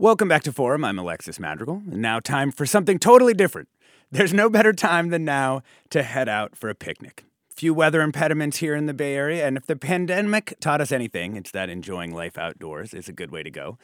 Welcome back to Forum. I'm Alexis Madrigal. And now, time for something totally different. There's no better time than now to head out for a picnic. Few weather impediments here in the Bay Area, and if the pandemic taught us anything, it's that enjoying life outdoors is a good way to go.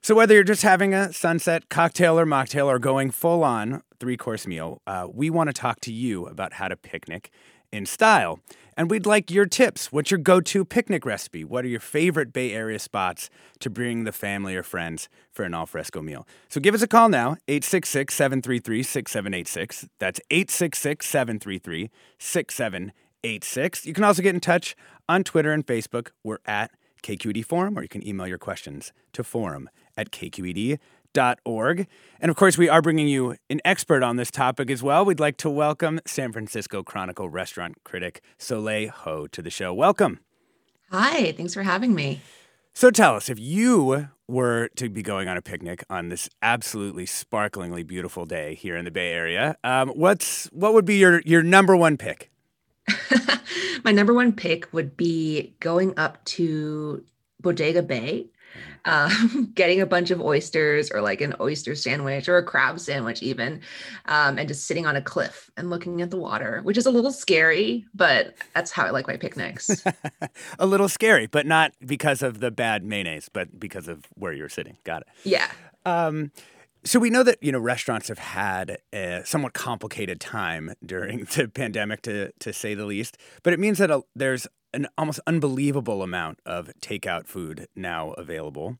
So, whether you're just having a sunset cocktail or mocktail or going full on three course meal, uh, we want to talk to you about how to picnic in style. And we'd like your tips. What's your go to picnic recipe? What are your favorite Bay Area spots to bring the family or friends for an alfresco meal? So give us a call now, 866 733 6786. That's 866 733 6786. You can also get in touch on Twitter and Facebook. We're at KQED Forum, or you can email your questions to forum at kqed.com org. And of course, we are bringing you an expert on this topic as well. We'd like to welcome San Francisco Chronicle restaurant critic Soleil Ho to the show. Welcome. Hi, thanks for having me. So tell us, if you were to be going on a picnic on this absolutely sparklingly beautiful day here in the Bay Area, um, what's what would be your your number one pick? My number one pick would be going up to Bodega Bay um, getting a bunch of oysters or like an oyster sandwich or a crab sandwich, even, um, and just sitting on a cliff and looking at the water, which is a little scary, but that's how I like my picnics. a little scary, but not because of the bad mayonnaise, but because of where you're sitting. Got it. Yeah. Um, so we know that you know restaurants have had a somewhat complicated time during the pandemic, to to say the least. But it means that a, there's an almost unbelievable amount of takeout food now available.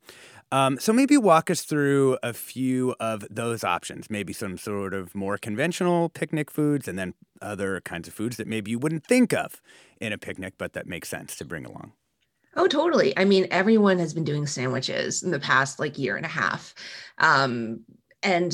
Um, so maybe walk us through a few of those options. Maybe some sort of more conventional picnic foods, and then other kinds of foods that maybe you wouldn't think of in a picnic, but that makes sense to bring along. Oh, totally. I mean, everyone has been doing sandwiches in the past like year and a half. Um, and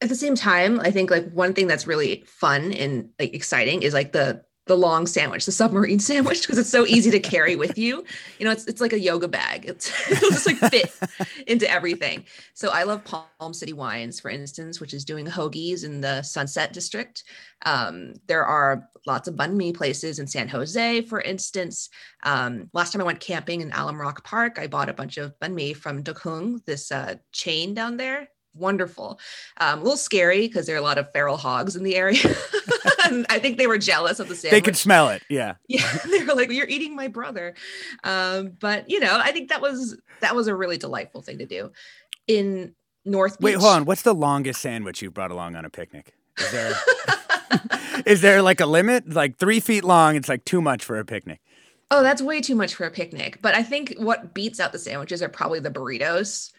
at the same time, I think like one thing that's really fun and like exciting is like the the long sandwich, the submarine sandwich, because it's so easy to carry with you. You know, it's it's like a yoga bag. It's it'll just like fit into everything. So I love Palm City Wines, for instance, which is doing hoagies in the Sunset District. Um, there are lots of banh mi places in San Jose, for instance. Um, last time I went camping in Alum Rock Park, I bought a bunch of banh mi from Duc Huong, this uh, chain down there wonderful. Um, a little scary because there are a lot of feral hogs in the area. I think they were jealous of the sandwich. They could smell it. Yeah. Yeah. they were like, "You're eating my brother." Um, but you know, I think that was that was a really delightful thing to do. In North. Wait, hold on. What's the longest sandwich you've brought along on a picnic? Is there is there like a limit? Like three feet long? It's like too much for a picnic. Oh, that's way too much for a picnic. But I think what beats out the sandwiches are probably the burritos.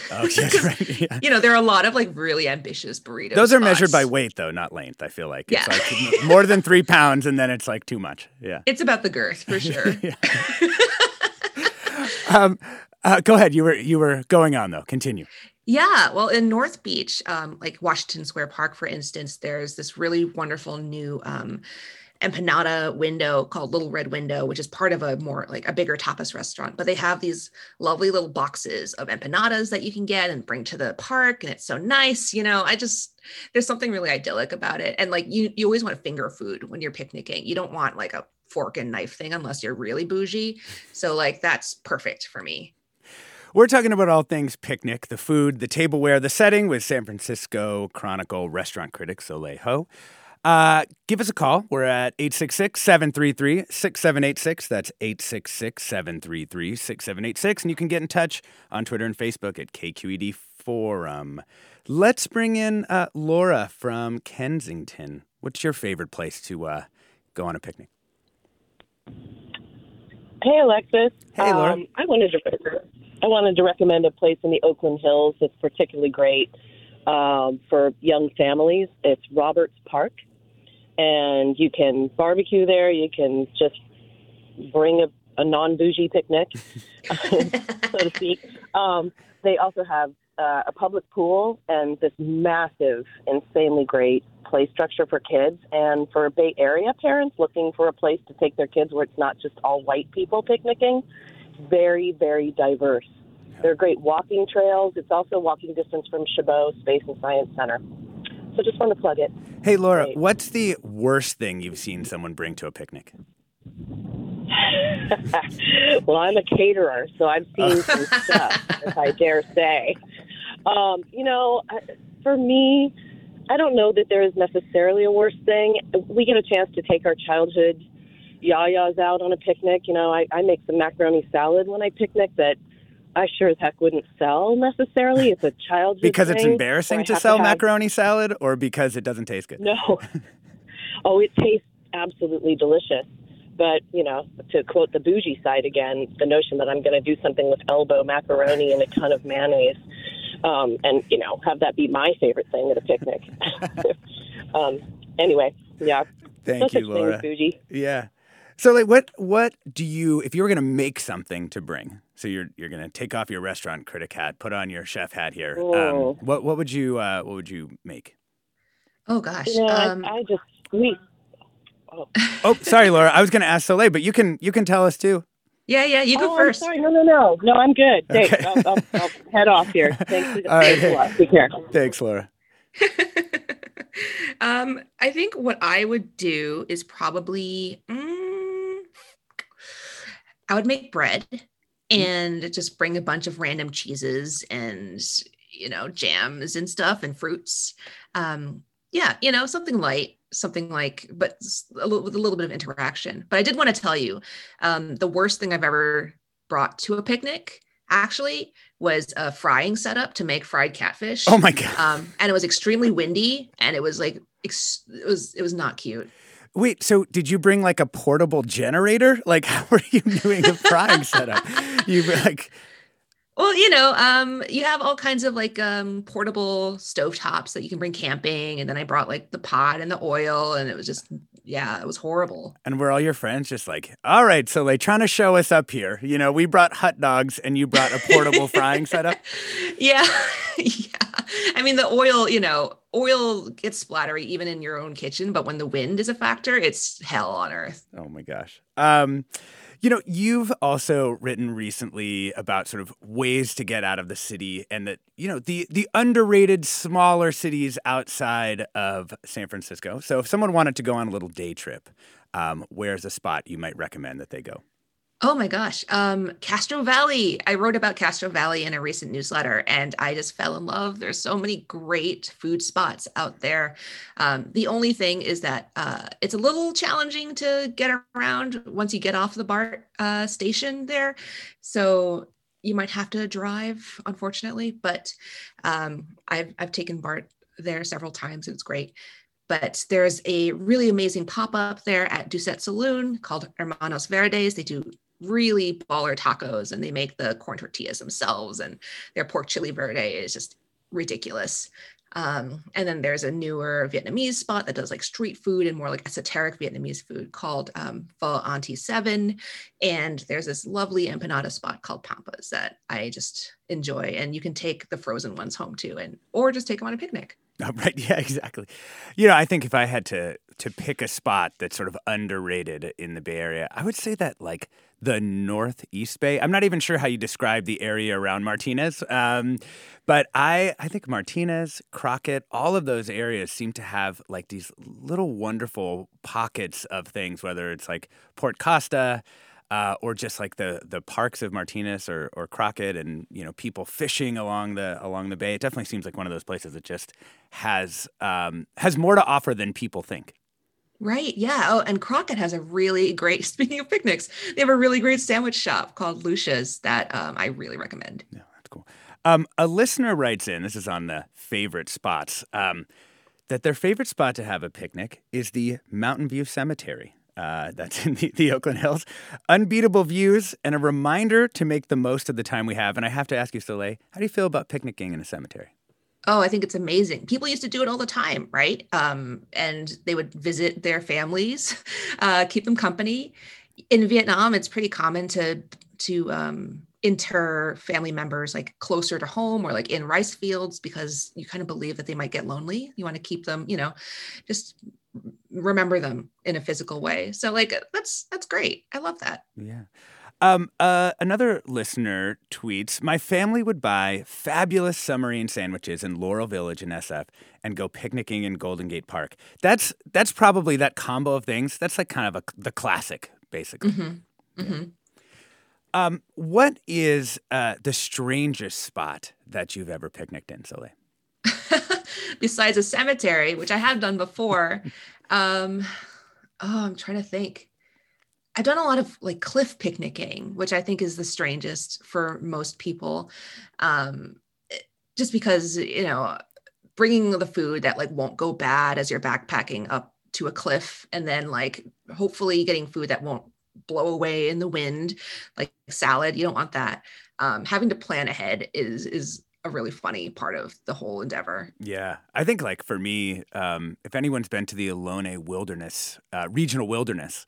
Yes, right. Yeah. You know, there are a lot of like really ambitious burritos. Those are spots. measured by weight, though, not length. I feel like yeah. it's like more than three pounds, and then it's like too much. Yeah, it's about the girth for sure. um, uh, go ahead. You were you were going on though. Continue. Yeah, well, in North Beach, um, like Washington Square Park, for instance, there's this really wonderful new um, empanada window called Little Red Window, which is part of a more like a bigger tapas restaurant. But they have these lovely little boxes of empanadas that you can get and bring to the park. And it's so nice. You know, I just, there's something really idyllic about it. And like you, you always want finger food when you're picnicking. You don't want like a fork and knife thing unless you're really bougie. So like that's perfect for me. We're talking about all things picnic, the food, the tableware, the setting with San Francisco Chronicle restaurant critic Soleil Ho. Uh, give us a call. We're at 866 733 6786. That's 866 733 6786. And you can get in touch on Twitter and Facebook at KQED Forum. Let's bring in uh, Laura from Kensington. What's your favorite place to uh, go on a picnic? Hey, Alexis. Hey, Laura. Um, I wanted to I wanted to recommend a place in the Oakland Hills that's particularly great um, for young families. It's Roberts Park, and you can barbecue there. You can just bring a, a non bougie picnic, so to speak. Um, they also have uh, a public pool and this massive, insanely great play structure for kids. And for Bay Area parents looking for a place to take their kids where it's not just all white people picnicking, very, very diverse. There are great walking trails. It's also walking distance from Chabot Space and Science Center. So just want to plug it. Hey, Laura, Great. what's the worst thing you've seen someone bring to a picnic? well, I'm a caterer, so I've seen some stuff, if I dare say. Um, you know, for me, I don't know that there is necessarily a worse thing. We get a chance to take our childhood yayas out on a picnic. You know, I, I make some macaroni salad when I picnic that I sure as heck wouldn't sell necessarily. It's a childhood Because it's embarrassing to sell have- macaroni salad or because it doesn't taste good? No. oh, it tastes absolutely delicious. But, you know, to quote the bougie side again, the notion that I'm going to do something with elbow macaroni and a ton of mayonnaise um, and, you know, have that be my favorite thing at a picnic. um, anyway, yeah. Thank no you, Laura. bougie. Yeah. So like what what do you if you were gonna make something to bring? So you're you're gonna take off your restaurant critic hat, put on your chef hat here. Um, Oh. what what would you uh, what would you make? Oh gosh. You know, um, I, I just, we, Oh, sorry, Laura. I was gonna ask Soleil, but you can you can tell us too. yeah, yeah. You go oh, I'm first. sorry. No, no, no. No, I'm good. Thanks. Okay. I'll, I'll, I'll head off here. Thanks. All right. Thanks a lot. Take care. Thanks, Laura. um, I think what I would do is probably mm, I would make bread and just bring a bunch of random cheeses and you know jams and stuff and fruits. Um, yeah, you know something light, something like, but a little, with a little bit of interaction. But I did want to tell you, um, the worst thing I've ever brought to a picnic actually was a frying setup to make fried catfish Oh my god. um, and it was extremely windy and it was like ex- it was it was not cute Wait, so did you bring like a portable generator? Like how were you doing a frying setup? You like well you know um, you have all kinds of like um, portable stovetops that you can bring camping and then i brought like the pot and the oil and it was just yeah it was horrible and were all your friends just like, all right, so like trying to show us up here. You know, we brought hot dogs and you brought a portable frying setup. yeah yeah i mean the oil you know oil gets splattery even in your own kitchen but when the wind is a factor it's hell on earth Oh my gosh. Um, you know, you've also written recently about sort of ways to get out of the city and that, you know, the the underrated smaller cities outside of San Francisco. So if someone wanted to go on a little day trip, um, where's a spot you might recommend that they go? Oh my gosh. Um, Castro Valley. I wrote about Castro Valley in a recent newsletter and I just fell in love. There's so many great food spots out there. Um, the only thing is that uh, it's a little challenging to get around once you get off the BART uh, station there. So you might have to drive, unfortunately, but um, I've, I've taken BART there several times. It's great but there's a really amazing pop-up there at Doucette Saloon called Hermanos Verdes. They do really baller tacos and they make the corn tortillas themselves and their pork chili verde is just ridiculous. Um, and then there's a newer Vietnamese spot that does like street food and more like esoteric Vietnamese food called um, Pho Auntie Seven. And there's this lovely empanada spot called Pampas that I just enjoy. And you can take the frozen ones home too, and or just take them on a picnic. Right. Yeah, exactly. You know, I think if I had to to pick a spot that's sort of underrated in the Bay Area, I would say that like the Northeast Bay. I'm not even sure how you describe the area around Martinez, um, but I I think Martinez, Crockett, all of those areas seem to have like these little wonderful pockets of things. Whether it's like Port Costa. Uh, or just like the the parks of Martinez or, or Crockett, and you know people fishing along the along the bay. It definitely seems like one of those places that just has um, has more to offer than people think. Right. Yeah. Oh, and Crockett has a really great, speaking of picnics, they have a really great sandwich shop called Lucia's that um, I really recommend. Yeah, that's cool. Um, a listener writes in, this is on the favorite spots, um, that their favorite spot to have a picnic is the Mountain View Cemetery. Uh, that's in the, the Oakland Hills. Unbeatable views and a reminder to make the most of the time we have. And I have to ask you, Soleil, how do you feel about picnicking in a cemetery? Oh, I think it's amazing. People used to do it all the time, right? Um, and they would visit their families, uh, keep them company. In Vietnam, it's pretty common to to um, inter family members like closer to home or like in rice fields because you kind of believe that they might get lonely. You want to keep them, you know, just remember them in a physical way. So like that's that's great. I love that. Yeah. Um, uh, another listener tweets, "My family would buy fabulous submarine sandwiches in Laurel Village in SF and go picnicking in Golden Gate Park. That's that's probably that combo of things. That's like kind of a, the classic, basically. Mm-hmm. Mm-hmm. Um, what is uh, the strangest spot that you've ever picnicked in, Soleil? Besides a cemetery, which I have done before. Um, oh, I'm trying to think. I've done a lot of like cliff picnicking, which I think is the strangest for most people. Um, just because, you know, bringing the food that like won't go bad as you're backpacking up to a cliff and then like hopefully getting food that won't blow away in the wind like salad you don't want that um, having to plan ahead is is a really funny part of the whole endeavor. Yeah, I think like for me, um, if anyone's been to the Ohlone Wilderness, uh, regional wilderness,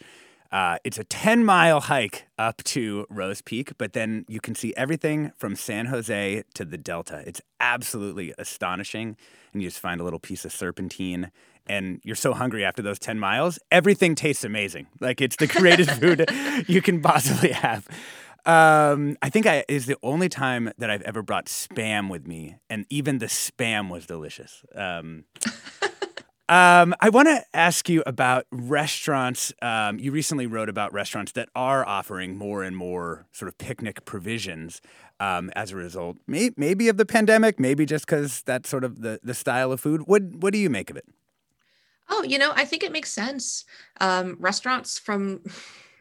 uh, it's a 10 mile hike up to Rose Peak, but then you can see everything from San Jose to the Delta. It's absolutely astonishing. And you just find a little piece of serpentine, and you're so hungry after those 10 miles. Everything tastes amazing. Like it's the greatest food you can possibly have. Um, I think I is the only time that I've ever brought spam with me, and even the spam was delicious. Um, um, I want to ask you about restaurants. Um, you recently wrote about restaurants that are offering more and more sort of picnic provisions um, as a result, may, maybe of the pandemic, maybe just because that's sort of the, the style of food. What what do you make of it? Oh, you know, I think it makes sense. Um, restaurants from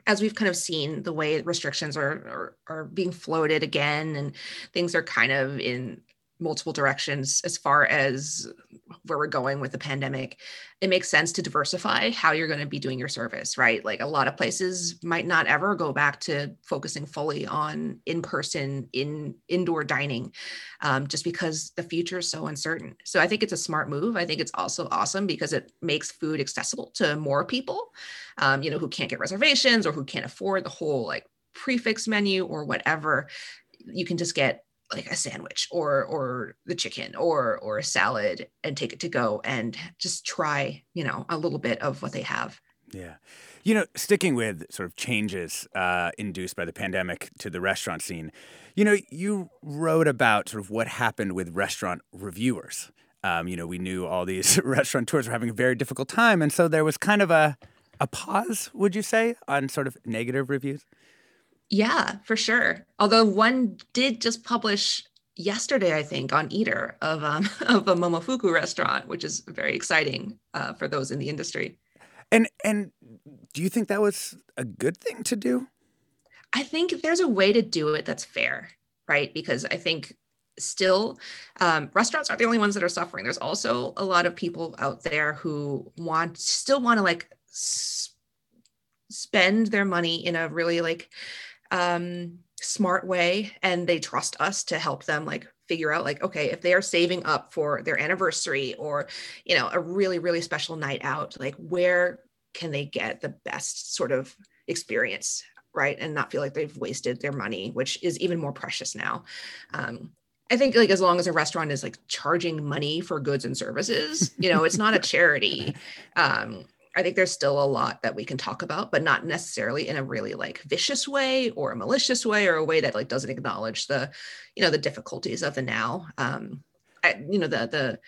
as we've kind of seen the way restrictions are, are, are being floated again and things are kind of in multiple directions as far as where we're going with the pandemic it makes sense to diversify how you're going to be doing your service right? Like a lot of places might not ever go back to focusing fully on in-person in indoor dining um, just because the future is so uncertain. So i think it's a smart move. I think it's also awesome because it makes food accessible to more people um, you know who can't get reservations or who can't afford the whole like prix fixe menu or whatever. You can just get like a sandwich or or the chicken or or a salad and take it to go and just try you know a little bit of what they have. Yeah. You know sticking with sort of changes uh, induced by the pandemic to the restaurant scene you know you wrote about sort of what happened with restaurant reviewers. Um, you know we knew all these restaurateurs were having a very difficult time. And so there was kind of a a pause would you say on sort of negative reviews yeah, for sure. Although one did just publish yesterday, I think, on Eater of um, of a Momofuku restaurant, which is very exciting uh, for those in the industry. And and do you think that was a good thing to do? I think there's a way to do it that's fair, right? Because I think still um, restaurants aren't the only ones that are suffering. There's also a lot of people out there who want still want to like s- spend their money in a really like um, smart way and they trust us to help them like figure out like okay if they are saving up for their anniversary or you know a really really special night out like where can they get the best sort of experience right and not feel like they've wasted their money which is even more precious now um, I think like as long as a restaurant is like charging money for goods and services, you know, it's not a charity. Um, I think there's still a lot that we can talk about, but not necessarily in a really like vicious way or a malicious way or a way that like doesn't acknowledge the, you know, the difficulties of the now. Um, I, you know, the the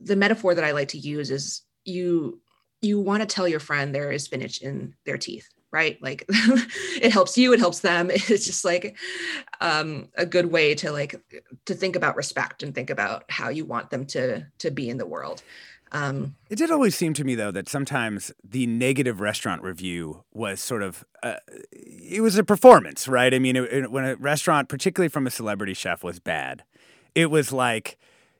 the metaphor that I like to use is you you want to tell your friend there is spinach in their teeth, right? Like it helps you it helps them. It's just like um, a good way to like to think about respect and think about how you want them to to be in the world. Um, it did always seem to me though that sometimes the negative restaurant review was sort of uh, it was a performance right? I mean it, it, when a restaurant particularly from a celebrity chef was bad it was like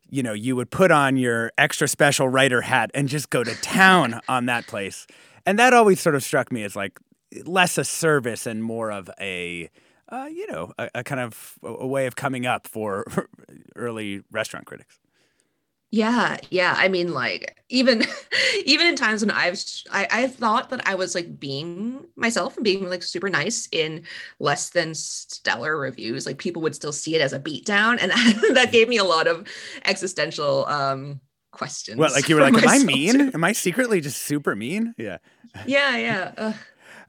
you know you would put on your extra special writer hat and just go to town on that place. And that always sort of struck me as like less a service and more of a uh, you know a, a kind of a way of coming up for early restaurant critics yeah, yeah. I mean, like even even in times when I've I, I thought that I was like being myself and being like super nice in less than stellar reviews, like people would still see it as a beatdown, and that gave me a lot of existential um questions. Well, like you were like, "Am I mean? Am I secretly just super mean?" Yeah. Yeah, yeah. Ugh.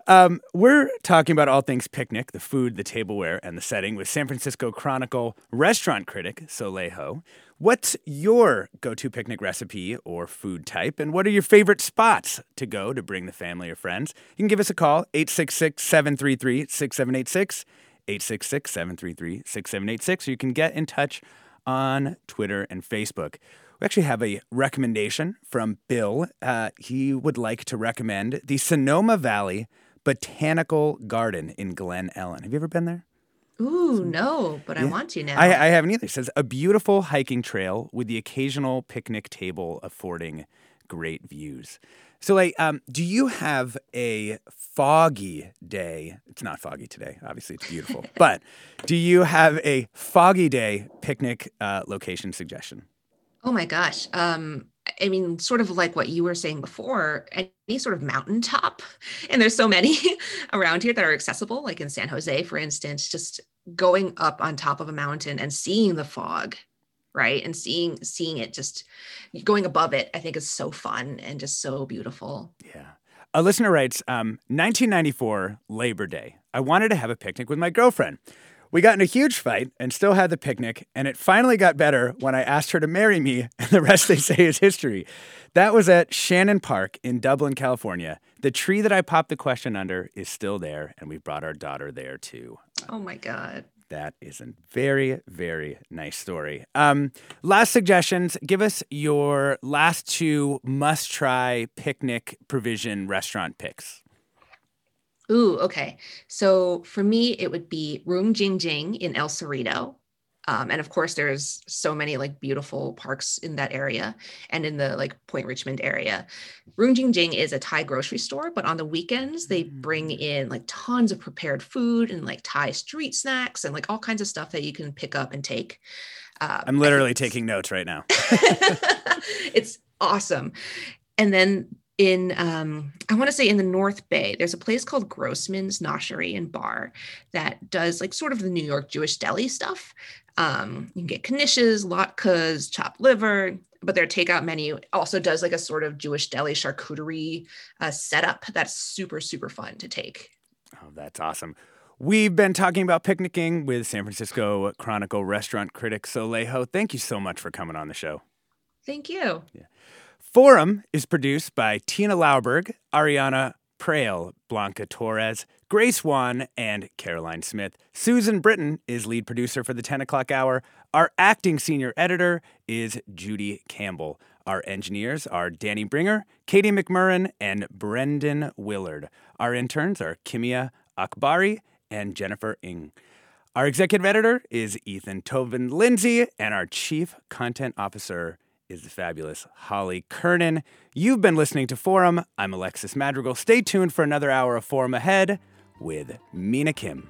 Um, we're talking about all things picnic, the food, the tableware, and the setting with San Francisco Chronicle restaurant critic Soleil Ho. What's your go to picnic recipe or food type? And what are your favorite spots to go to bring the family or friends? You can give us a call, 866 733 6786, 866 733 6786, or you can get in touch on Twitter and Facebook. We actually have a recommendation from Bill. Uh, he would like to recommend the Sonoma Valley Botanical Garden in Glen Ellen. Have you ever been there? Ooh, no, but yeah. I want to now. I, I haven't either. It says a beautiful hiking trail with the occasional picnic table affording great views. So, like, um, do you have a foggy day? It's not foggy today. Obviously, it's beautiful. but do you have a foggy day picnic uh, location suggestion? Oh my gosh. Um, I mean, sort of like what you were saying before, any sort of mountaintop. And there's so many around here that are accessible, like in San Jose, for instance, just going up on top of a mountain and seeing the fog, right? And seeing seeing it just going above it, I think is so fun and just so beautiful. Yeah. A listener writes, um, 1994 Labor Day. I wanted to have a picnic with my girlfriend. We got in a huge fight and still had the picnic, and it finally got better when I asked her to marry me, and the rest they say is history. That was at Shannon Park in Dublin, California. The tree that I popped the question under is still there, and we brought our daughter there too. Oh my God. That is a very, very nice story. Um, last suggestions. Give us your last two must try picnic provision restaurant picks. Ooh, okay. So for me, it would be Room Jing Jing in El Cerrito. Um, and of course, there's so many like beautiful parks in that area and in the like Point Richmond area. Room Jing Jing is a Thai grocery store, but on the weekends they bring mm. in like tons of prepared food and like Thai street snacks and like all kinds of stuff that you can pick up and take. Uh, I'm literally taking notes right now. it's awesome. And then in um, I want to say in the North Bay, there's a place called Grossman's Noshery and Bar that does like sort of the New York Jewish deli stuff. Um, you can get knishes, latkes, chopped liver, but their takeout menu also does like a sort of Jewish deli charcuterie uh, setup that's super super fun to take. Oh, that's awesome. We've been talking about picnicking with San Francisco Chronicle restaurant critic Soleil Ho. Thank you so much for coming on the show. Thank you. Yeah. Forum is produced by Tina Lauberg, Ariana Proehl, Blanca Torres, Grace Wan, and Caroline Smith. Susan Britton is lead producer for the 10 o'clock hour. Our acting senior editor is Judy Campbell. Our engineers are Danny Bringer, Katie McMurran, and Brendan Willard. Our interns are Kimia Akbari and Jennifer Ing. Our executive editor is Ethan Toven-Lindsey, and our chief content officer is the fabulous Holly Kernan. You've been listening to Forum. I'm Alexis Madrigal. Stay tuned for another hour of Forum ahead with Mina Kim.